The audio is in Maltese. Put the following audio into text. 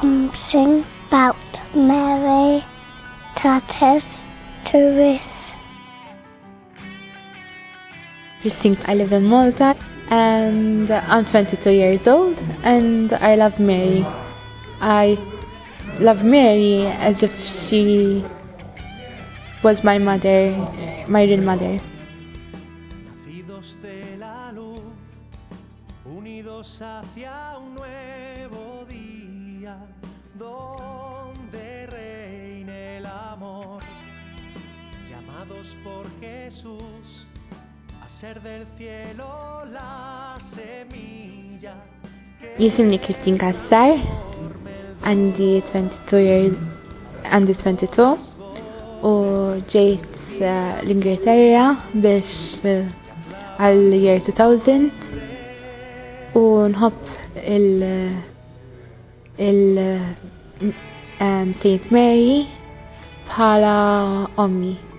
something about Mary Tatis Teresa. You think I live in Malta and I'm 22 years old and I love Mary. I love Mary as if she was my mother, my real mother. unidos hacia un nuevo llamados por Jesús a ser del cielo la semilla. Jisimni Kristin Kassar, għandi 22 years, għandi 22 u ġejt uh, l-Ingilterra biex għal uh, year 2000 u nħobb il il um, St. Mary bħala ommi.